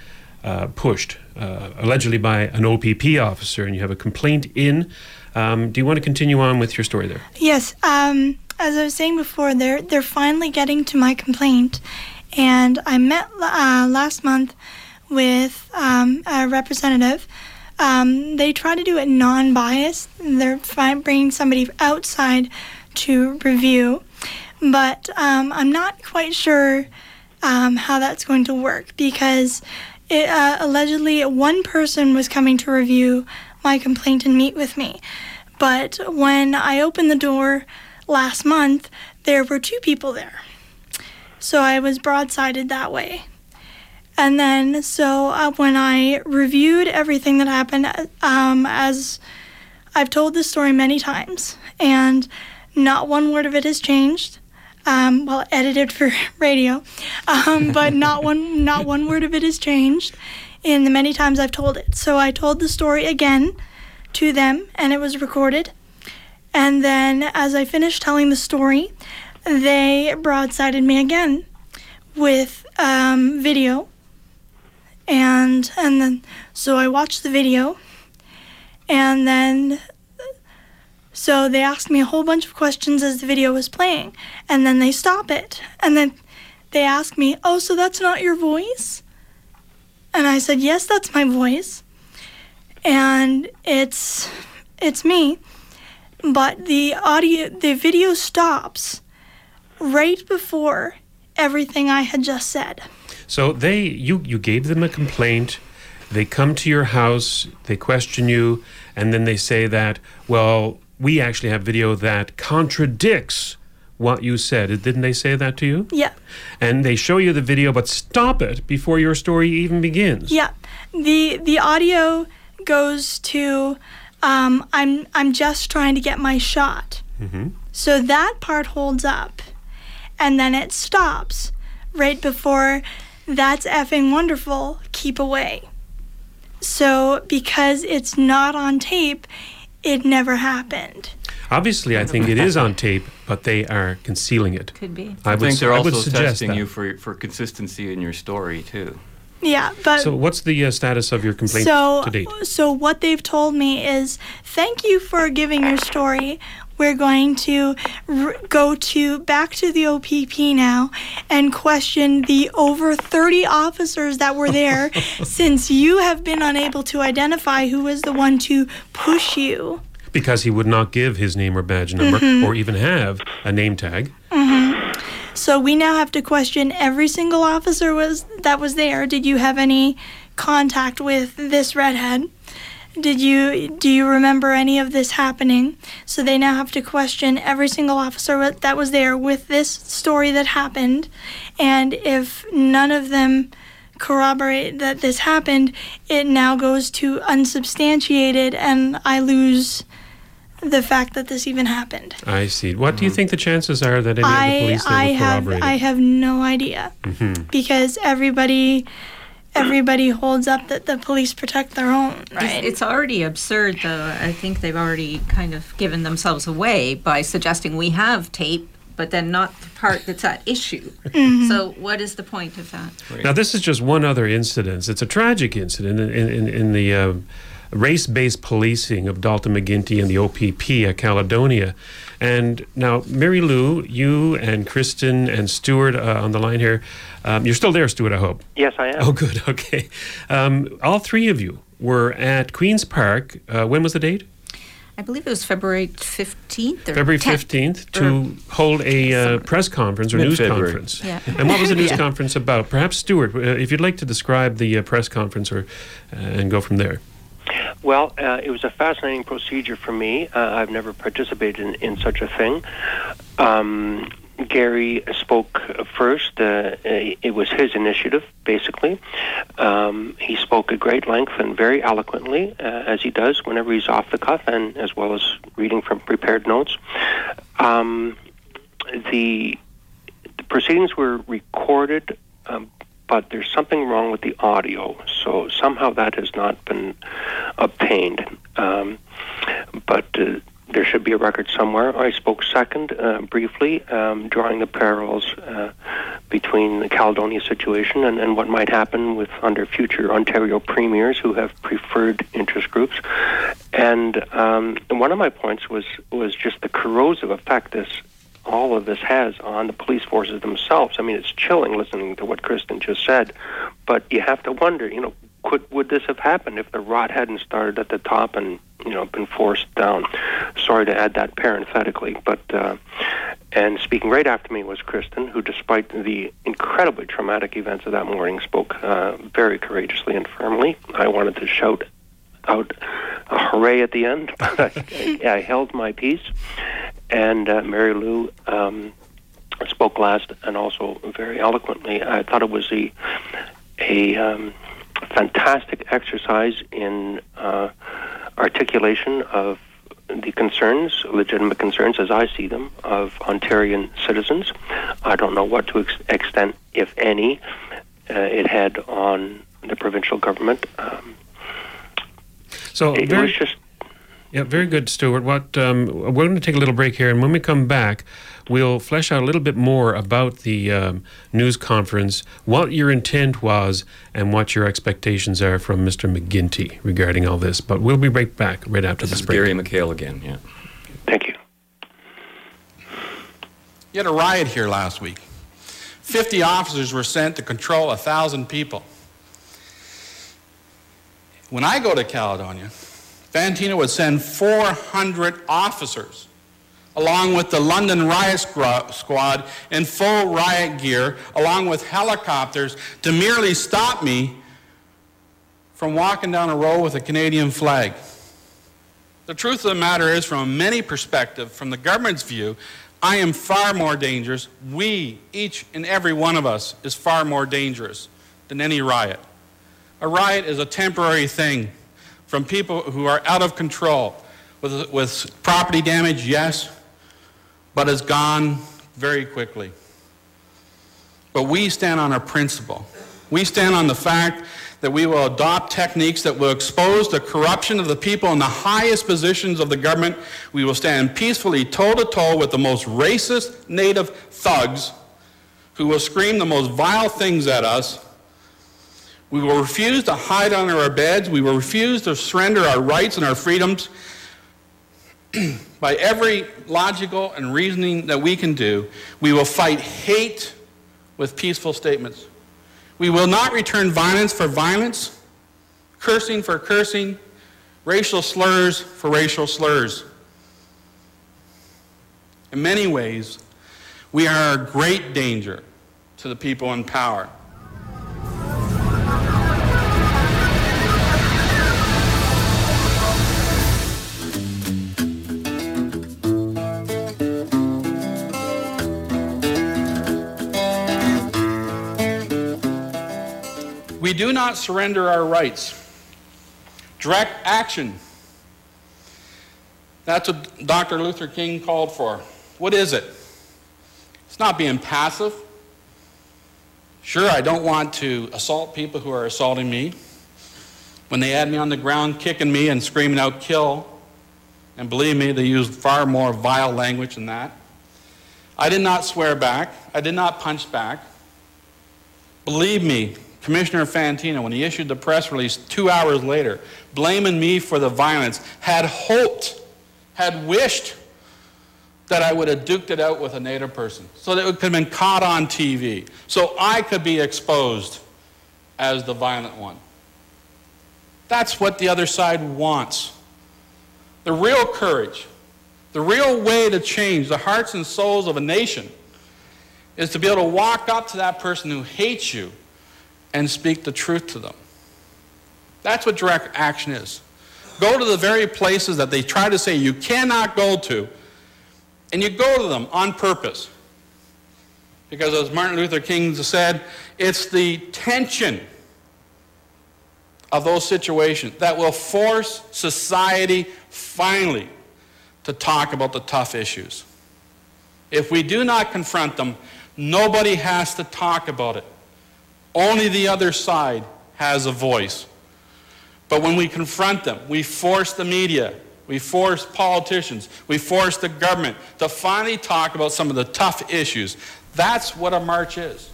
uh, pushed, uh, allegedly by an OPP officer, and you have a complaint in. Um, do you want to continue on with your story there? Yes, um, as I was saying before, they're they're finally getting to my complaint, and I met uh, last month with um, a representative. Um, they try to do it non-biased. They're bringing somebody outside to review, but um, I'm not quite sure um, how that's going to work because it, uh, allegedly one person was coming to review my complaint and meet with me. But when I opened the door last month, there were two people there. So I was broadsided that way. And then, so uh, when I reviewed everything that happened, um, as I've told this story many times, and not one word of it has changed. Um, well, edited for radio, um, but not one not one word of it has changed in the many times I've told it. So I told the story again to them, and it was recorded. And then, as I finished telling the story, they broadsided me again with um, video. And and then, so I watched the video, and then so they asked me a whole bunch of questions as the video was playing, and then they stop it, and then they ask me, "Oh, so that's not your voice?" And I said, "Yes, that's my voice." And it's it's me, but the audio the video stops right before everything I had just said. So they, you, you gave them a complaint. They come to your house. They question you, and then they say that, well, we actually have video that contradicts what you said. Didn't they say that to you? Yeah. And they show you the video, but stop it before your story even begins. Yeah, the the audio goes to um, I'm I'm just trying to get my shot. Mm-hmm. So that part holds up, and then it stops right before that's effing wonderful. Keep away. So because it's not on tape, it never happened. Obviously, I think it is on tape, but they are concealing it. Could be. I, I, would, think s- they're I also would suggest testing that. you for for consistency in your story too. Yeah, but so, what's the uh, status of your complaint so, to date? So what they've told me is, thank you for giving your story. We're going to r- go to back to the OPP now and question the over 30 officers that were there, since you have been unable to identify who was the one to push you. Because he would not give his name or badge number, Mhm. or even have a name tag. hmm So we now have to question every single officer was that was there. Did you have any contact with this redhead? Did you do you remember any of this happening? So they now have to question every single officer that was there with this story that happened, and if none of them corroborate that this happened, it now goes to unsubstantiated, and I lose the fact that this even happened. I see. What do you think the chances are that any of the police I will have corroborate I have no idea Mhm. because everybody everybody holds up that the police protect their own, right? It's, it's already absurd, though. I think they've already kind of given themselves away by suggesting we have tape, but then not the part that's at issue. Mhm. So, what is the point of that? Now, this is just one other incident. It's a tragic incident in, in, in the uh, race based policing of Dalton McGuinty and the OPP at Caledonia. And now, Mary Lou, you and Kristen and Stuart uh, on the line here. Um, you're still there, Stuart, I hope. Yes, I am. Oh, good. Okay. Um, all three of you were at Queen's Park. Uh, when was the date? I believe it was February 15th or February 10th. 15th to hold a uh, press conference or news conference. Yeah. And what was the news Yeah. conference about? Perhaps Stuart, uh, if you'd like to describe the uh, press conference or uh, and go from there. Well, uh, it was a fascinating procedure for me. Uh, I've never participated in, in such a thing. Um, Gary spoke first. Uh, it was his initiative, basically. Um, he spoke at great length and very eloquently, uh, as he does whenever he's off the cuff, and as well as reading from prepared notes. Um, the, the proceedings were recorded, um, but there's something wrong with the audio, so somehow that has not been obtained. Um, but uh, there should be a record somewhere. I spoke second, uh, briefly, um, drawing the parallels uh, between the Caledonia situation and, and what might happen with under future Ontario premiers who have preferred interest groups. And, um, and one of my points was was just the corrosive effect this all of this has on the police forces themselves. I mean, it's chilling listening to what Kristen just said, but you have to wonder, you know, could would this have happened if the rot hadn't started at the top and you know been forced down? Sorry to add that parenthetically, but uh, and speaking right after me was Kristen, who, despite the incredibly traumatic events of that morning, spoke uh, very courageously and firmly. I wanted to shout out a hooray at the end, but I, I held my peace. And uh, Mary Lou um, spoke last and also very eloquently. I thought it was a a um, fantastic exercise in uh, articulation of the concerns, legitimate concerns as I see them, of Ontarian citizens. I don't know what to ex- extent, if any, uh, it had on the provincial government. Um, So it very, was just yeah, very good, Stuart. What um, we're going to take a little break here, and when we come back, we'll flesh out a little bit more about the um, news conference, what your intent was, and what your expectations are from Mr. McGuinty regarding all this. But we'll be right back right after This this break. Gary McHale again, yeah. Thank you. You had a riot here last week. 50 officers were sent to control 1,000 people. When I go to Caledonia, Fantino would send 400 officers along with the London riot squad in full riot gear, along with helicopters, to merely stop me from walking down a road with a Canadian flag. The truth of the matter is, from many perspectives, from the government's view, I am far more dangerous. We, each and every one of us, is far more dangerous than any riot. A riot is a temporary thing from people who are out of control. With, with property damage, yes, but is gone very quickly. But we stand on a principle. We stand on the fact that we will adopt techniques that will expose the corruption of the people in the highest positions of the government. We will stand peacefully toe to toe with the most racist native thugs who will scream the most vile things at us. We will refuse to hide under our beds. We will refuse to surrender our rights and our freedoms. By every logical and reasoning that we can do, we will fight hate with peaceful statements. We will not return violence for violence, cursing for cursing, racial slurs for racial slurs. In many ways, we are a great danger to the people in power. We do not surrender our rights. Direct action. That's what Dr. Luther King called for. What is it? It's not being passive. Sure, I don't want to assault people who are assaulting me. When they had me on the ground kicking me and screaming out, kill, and believe me, they used far more vile language than that. I did not swear back. I did not punch back. Believe me, Commissioner Fantino, when he issued the press release two hours later, blaming me for the violence, had hoped, had wished that I would have duked it out with a Native person so that it could have been caught on TV, so I could be exposed as the violent one. That's what the other side wants. The real courage, the real way to change the hearts and souls of a nation is to be able to walk up to that person who hates you and speak the truth to them. That's what direct action is. Go to the very places that they try to say you cannot go to, and you go to them on purpose. Because as Martin Luther King said, it's the tension of those situations that will force society finally to talk about the tough issues. If we do not confront them, nobody has to talk about it. Only the other side has a voice. But when we confront them, we force the media, we force politicians, we force the government to finally talk about some of the tough issues. That's what a march is.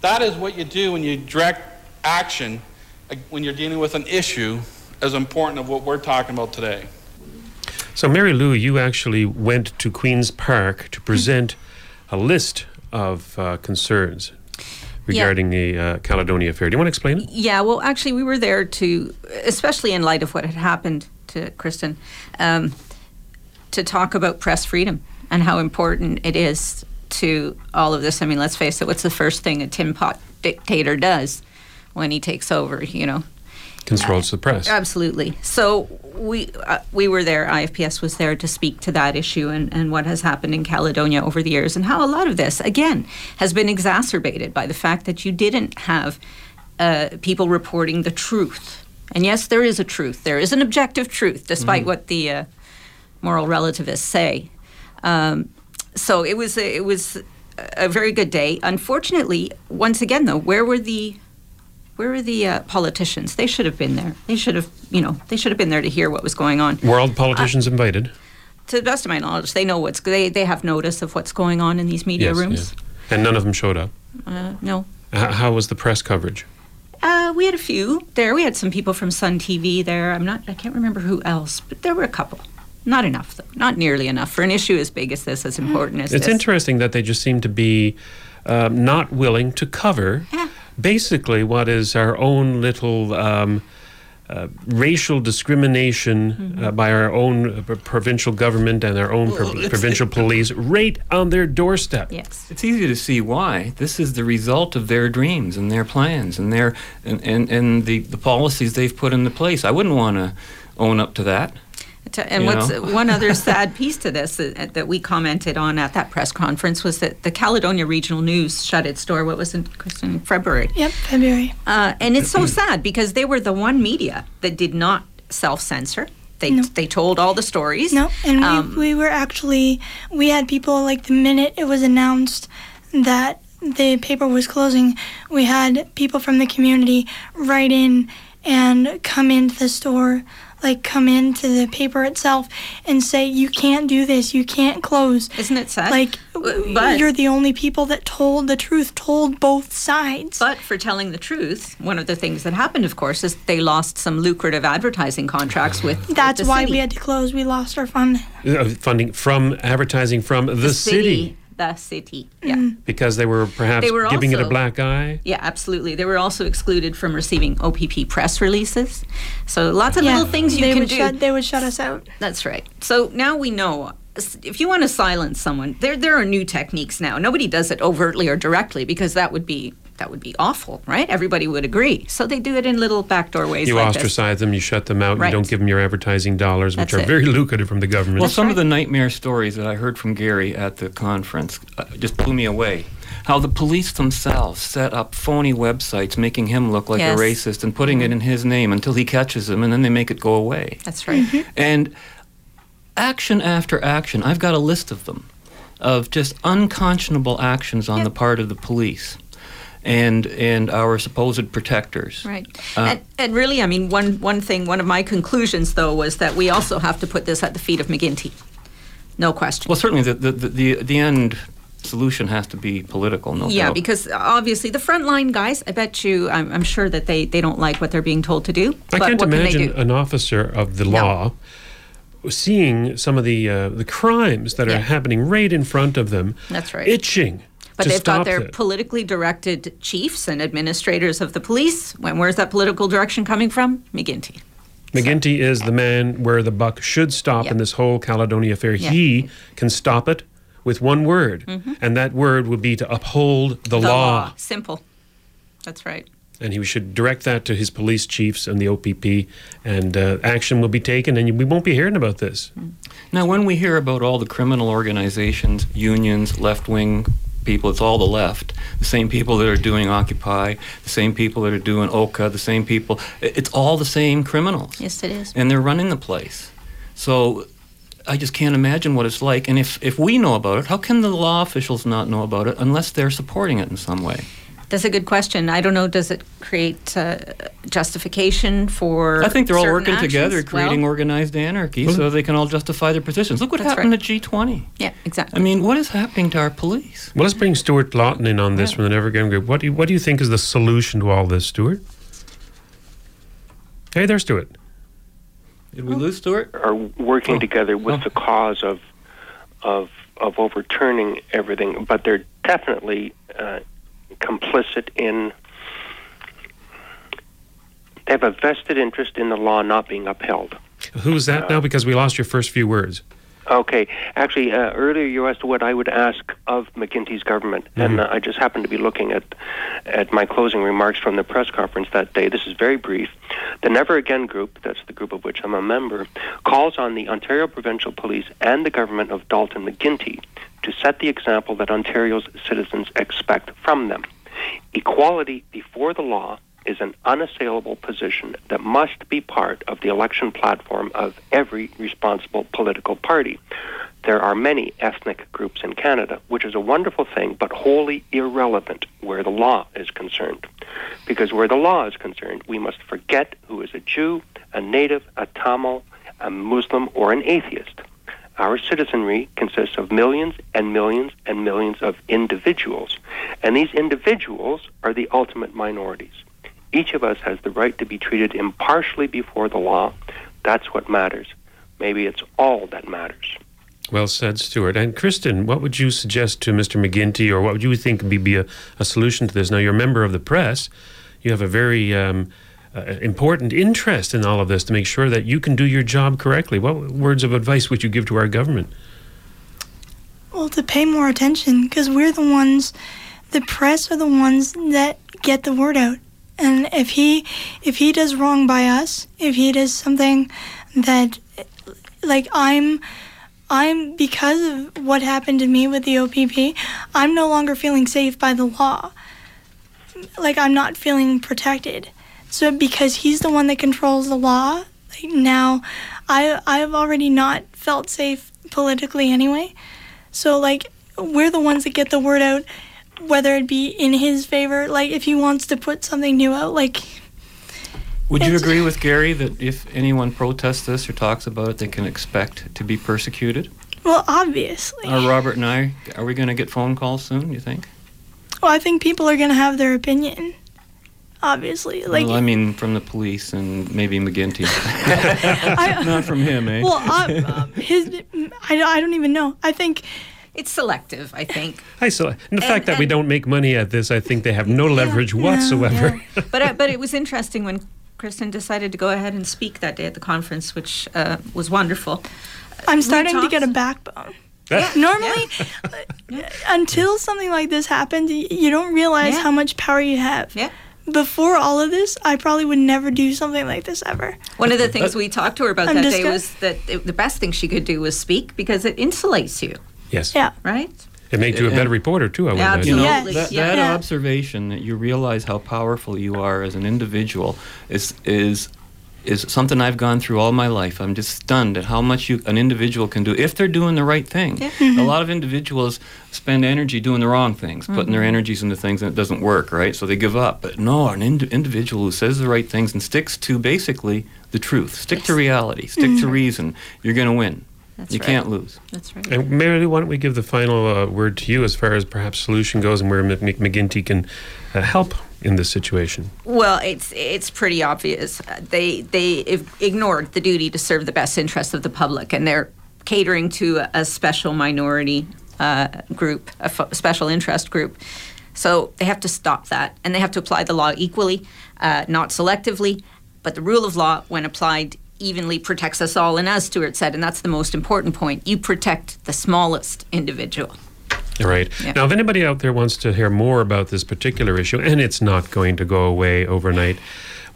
That is what you do when you direct action when you're dealing with an issue as important as what we're talking about today. So, Mary Lou, you actually went to Queen's Park to present a list of uh, concerns regarding the uh, Caledonia affair. Do you want to explain it? Yeah, well, actually, we were there to, especially in light of what had happened to Kristen, um, to talk about press freedom and how important it is to all of this. I mean, let's face it, what's the first thing a tin pot dictator does when he takes over, you know? Controls the press. Absolutely. So we uh, we were there. IFPS was there to speak to that issue and, and what has happened in Caledonia over the years, and how a lot of this again has been exacerbated by the fact that you didn't have uh, people reporting the truth. And yes, there is a truth. There is an objective truth, despite Mhm. what the uh, moral relativists say. Um, so it was it was a very good day. Unfortunately, once again though, where were the where were the uh, politicians? They should have been there. They should have, you know, they should have been there to hear what was going on. Were all politicians invited? To the best of my knowledge, they know what's they they have notice of what's going on in these media Yes, rooms. yeah. And none of them showed up. Uh, no, H- how was the press coverage? uh, we had a few there. We had some people from Sun TV there. I'm not, I can't remember who else, but there were a couple. Not enough, though. Not nearly enough for an issue as big as this, as important as It's this. It's interesting that they just seem to be um, not willing to cover basically what is our own little um, uh, racial discrimination Mm-hmm. uh, by our own uh, provincial government and our own pro- provincial police right on their doorstep. Yes. It's easy to see why. This is the result of their dreams and their plans and their and, and, and the, the policies they've put into place. I wouldn't want to own up to that. To- And You what's know? one other sad piece to this that, that we commented on at that press conference was that the Caledonia Regional News shut its door. What was it, Kristen? In February. Yep, February. Uh, and it's so sad because they were the one media that did not self censor. They No. they told all the stories. No, and Um, we, we were actually we had people like the minute it was announced that the paper was closing, we had people from the community write in and come into the store, like come into the paper itself and say you can't do this, you can't close. Isn't it sad? Like but- you're the only people that told the truth, told both sides. But for telling the truth, one of the things that happened, of course, is they lost some lucrative advertising contracts with. with That's the why city. we had to close. We lost our fund. Uh, funding from advertising from the, city. The city. Yeah. Mm. because they were perhaps They were giving it a black eye. Yeah, absolutely. They were also excluded from receiving OPP press releases. So lots of Yeah, little things you they can would do. shut- they would shut us out. That's right. So now we know if you want to silence someone, there there are new techniques now. Nobody does it overtly or directly because that would be that would be awful, right? Everybody would agree. So they do it in little backdoor ways You like this. ostracize them, you shut them out, Right. you don't give them your advertising dollars, which That's are it. very lucrative from the government. Well, some of the nightmare stories that I heard from Gary at the conference uh, just blew me away. How the police themselves set up phony websites making him look like Yes. a racist and putting it in his name until he catches them, and then they make it go away. That's right. And action after action, I've got a list of them, of just unconscionable actions on the part of the police and and our supposed protectors. Right. Uh, and, and really, I mean, one, one thing, one of my conclusions, though, was that we also have to put this at the feet of McGuinty. No question. well, certainly the, the, the, the, the end solution has to be political, no yeah, doubt. because obviously the frontline guys, I bet you, I'm, I'm sure that they, they don't like what they're being told to do. I but can't what can they imagine do? an officer of the law seeing some of the uh, the crimes that are happening right in front of them, That's right. itching But to they've stop got their it. politically directed chiefs and administrators of the police. When where's that political direction coming from? McGuinty. McGuinty is the man where the buck should stop Yep. in this whole Caledonia affair. Yeah. He can stop it with one word, Mhm. and that word would be to uphold the, law. Simple. That's right. And he should direct that to his police chiefs and the OPP, and uh, action will be taken, and we won't be hearing about this. Now, when we hear about all the criminal organizations, unions, left wing people, it's all the left. The same people that are doing Occupy, the same people that are doing Oka, the same people. It's all the same criminals. Yes, it is. And they're running the place. So I just can't imagine what it's like. And if, if we know about it, how can the law officials not know about it unless they're supporting it in some way? That's a good question. I don't know. Does it create uh, justification for? I think they're all working actions? together, creating Well, organized anarchy so they can all justify their positions. Look what That's happened right. at G20. Yeah, exactly. I mean, what is happening to our police? Well, let's bring Stuart Lawton in on this from the Never Again Group. What do you, what do you think is the solution to all this, Stuart? Hey there, Stuart. Did we lose Stuart? Are working together with the cause of of of overturning everything, but they're definitely uh, complicit in. They have a vested interest in the law not being upheld. Who's that now? Because we lost your first few words. Okay. Actually, uh, earlier you asked what I would ask of McGuinty's government, and uh, I just happened to be looking at at my closing remarks from the press conference that day. This is very brief. The Never Again group, that's the group of which I'm a member, calls on the Ontario Provincial Police and the government of Dalton McGuinty to set the example that Ontario's citizens expect from them. Equality before the law is an unassailable position that must be part of the election platform of every responsible political party. There are many ethnic groups in Canada, which is a wonderful thing, but wholly irrelevant where the law is concerned. Because where the law is concerned, we must forget who is a Jew, a native, a Tamil, a Muslim, or an atheist. Our citizenry consists of millions and millions and millions of individuals, and these individuals are the ultimate minorities. Each of us has the right to be treated impartially before the law. That's what matters. Maybe it's all that matters. Well said, Stuart. And Kristen, what would you suggest to Mr. McGuinty, or what would you think would be a, a solution to this? Now, you're a member of the press. You have a very um, uh, important interest in all of this to make sure that you can do your job correctly. What words of advice would you give to our government? Well, to pay more attention because we're the ones, the press are the ones that get the word out. And if he, if he does wrong by us, if he does something that, like I'm, I'm because of what happened to me with the OPP, I'm no longer feeling safe by the law. Like I'm not feeling protected. So because he's the one that controls the law, like now, I I've already not felt safe politically anyway. So like we're the ones that get the word out, whether it be in his favor. Like if he wants to put something new out, like Would you agree with Gary that if anyone protests this or talks about it, they can expect to be persecuted? well, obviously. Are Robert and I, are we going to get phone calls soon, you think? Well, I think people are gonna have their opinion. Obviously, like well, I mean, from the police and maybe McGuinty. Not from him, eh? well, I, um, his I, I don't even know. I think it's selective. I think. I saw, and the fact that we don't make money at this, I think they have no leverage whatsoever. but uh, but it was interesting when Kristen decided to go ahead and speak that day at the conference, which uh, was wonderful. I'm We starting to get a backbone. Normally, until something like this happened, y- you don't realize Yeah. how much power you have. Yeah. Before all of this, I probably would never do something like this ever. One of the things we talked to her about I'm that day was that it, the best thing she could do was speak because it insulates you, Yes. Yeah. right? It made you a better reporter, too, I would imagine. You know, that, Yeah. that Yeah. observation that you realize how powerful you are as an individual is is is something I've gone through all my life. I'm just stunned at how much you an individual can do if they're doing the right thing. A lot of individuals spend energy doing the wrong things, putting their Mhm. energies into things and it doesn't work, right? So they give up. But no, an ind- individual who says the right things and sticks to basically the truth, stick to reality, stick to Mhm. reason, you're going to win. That's you right. can't lose. That's right. And Mary, why don't we give the final uh, word to you as far as perhaps solution goes and where Mc- Mc- McGuinty can uh, help in this situation? Well, it's it's pretty obvious. Uh, They they ignored the duty to serve the best interests of the public, and they're catering to a, a special minority uh, group, a f- special interest group. So they have to stop that, and they have to apply the law equally, uh, not selectively. But the rule of law, when applied evenly, protects us all. And as Stuart said, and that's the most important point, you protect the smallest individual. All right. Yeah. Now, if anybody out there wants to hear more about this particular issue, and it's not going to go away overnight,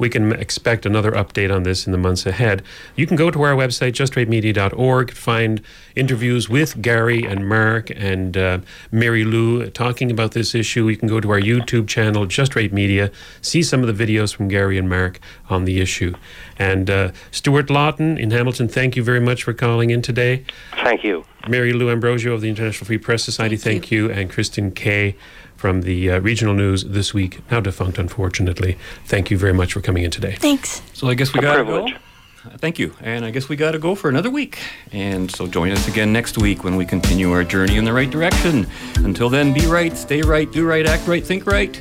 we can expect another update on this in the months ahead. You can go to our website, justrightmedia.org, find interviews with Gary and Mark and uh, Mary Lou talking about this issue. You can go to our YouTube channel, Just Right Media, see some of the videos from Gary and Mark on the issue. And uh, Stuart Lawton in Hamilton, thank you very much for calling in today. Thank you. Mary Lou Ambrosio of the International Free Press Society, thank, you. And Kristen Kay from the uh, regional news this week, now defunct, unfortunately. Thank you very much for coming in today. Thanks. So I guess we got to privilege. go. Uh, Thank you. And I guess we got to go for another week. And so join us again next week when we continue our journey in the right direction. Until then, be right, stay right, do right, act right, think right.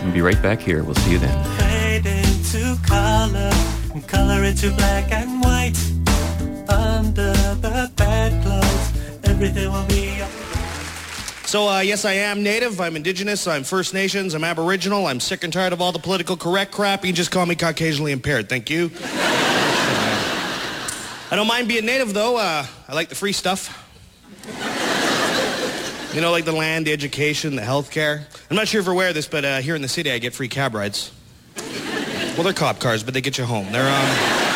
And be right back here. We'll see you then. Fade into color, color into black and white. Under the bedclothes, everything will be alright. So, uh, yes, I am Native. I'm Indigenous. I'm First Nations. I'm Aboriginal. I'm sick and tired of all the political correct crap. You can just call me Caucasianly impaired. Thank you. I don't mind being Native, though. Uh, I like the free stuff. You know, like the land, the education, the health care. I'm not sure if you're aware of this, but uh, here in the city, I get free cab rides. Well, they're cop cars, but they get you home. They're, um...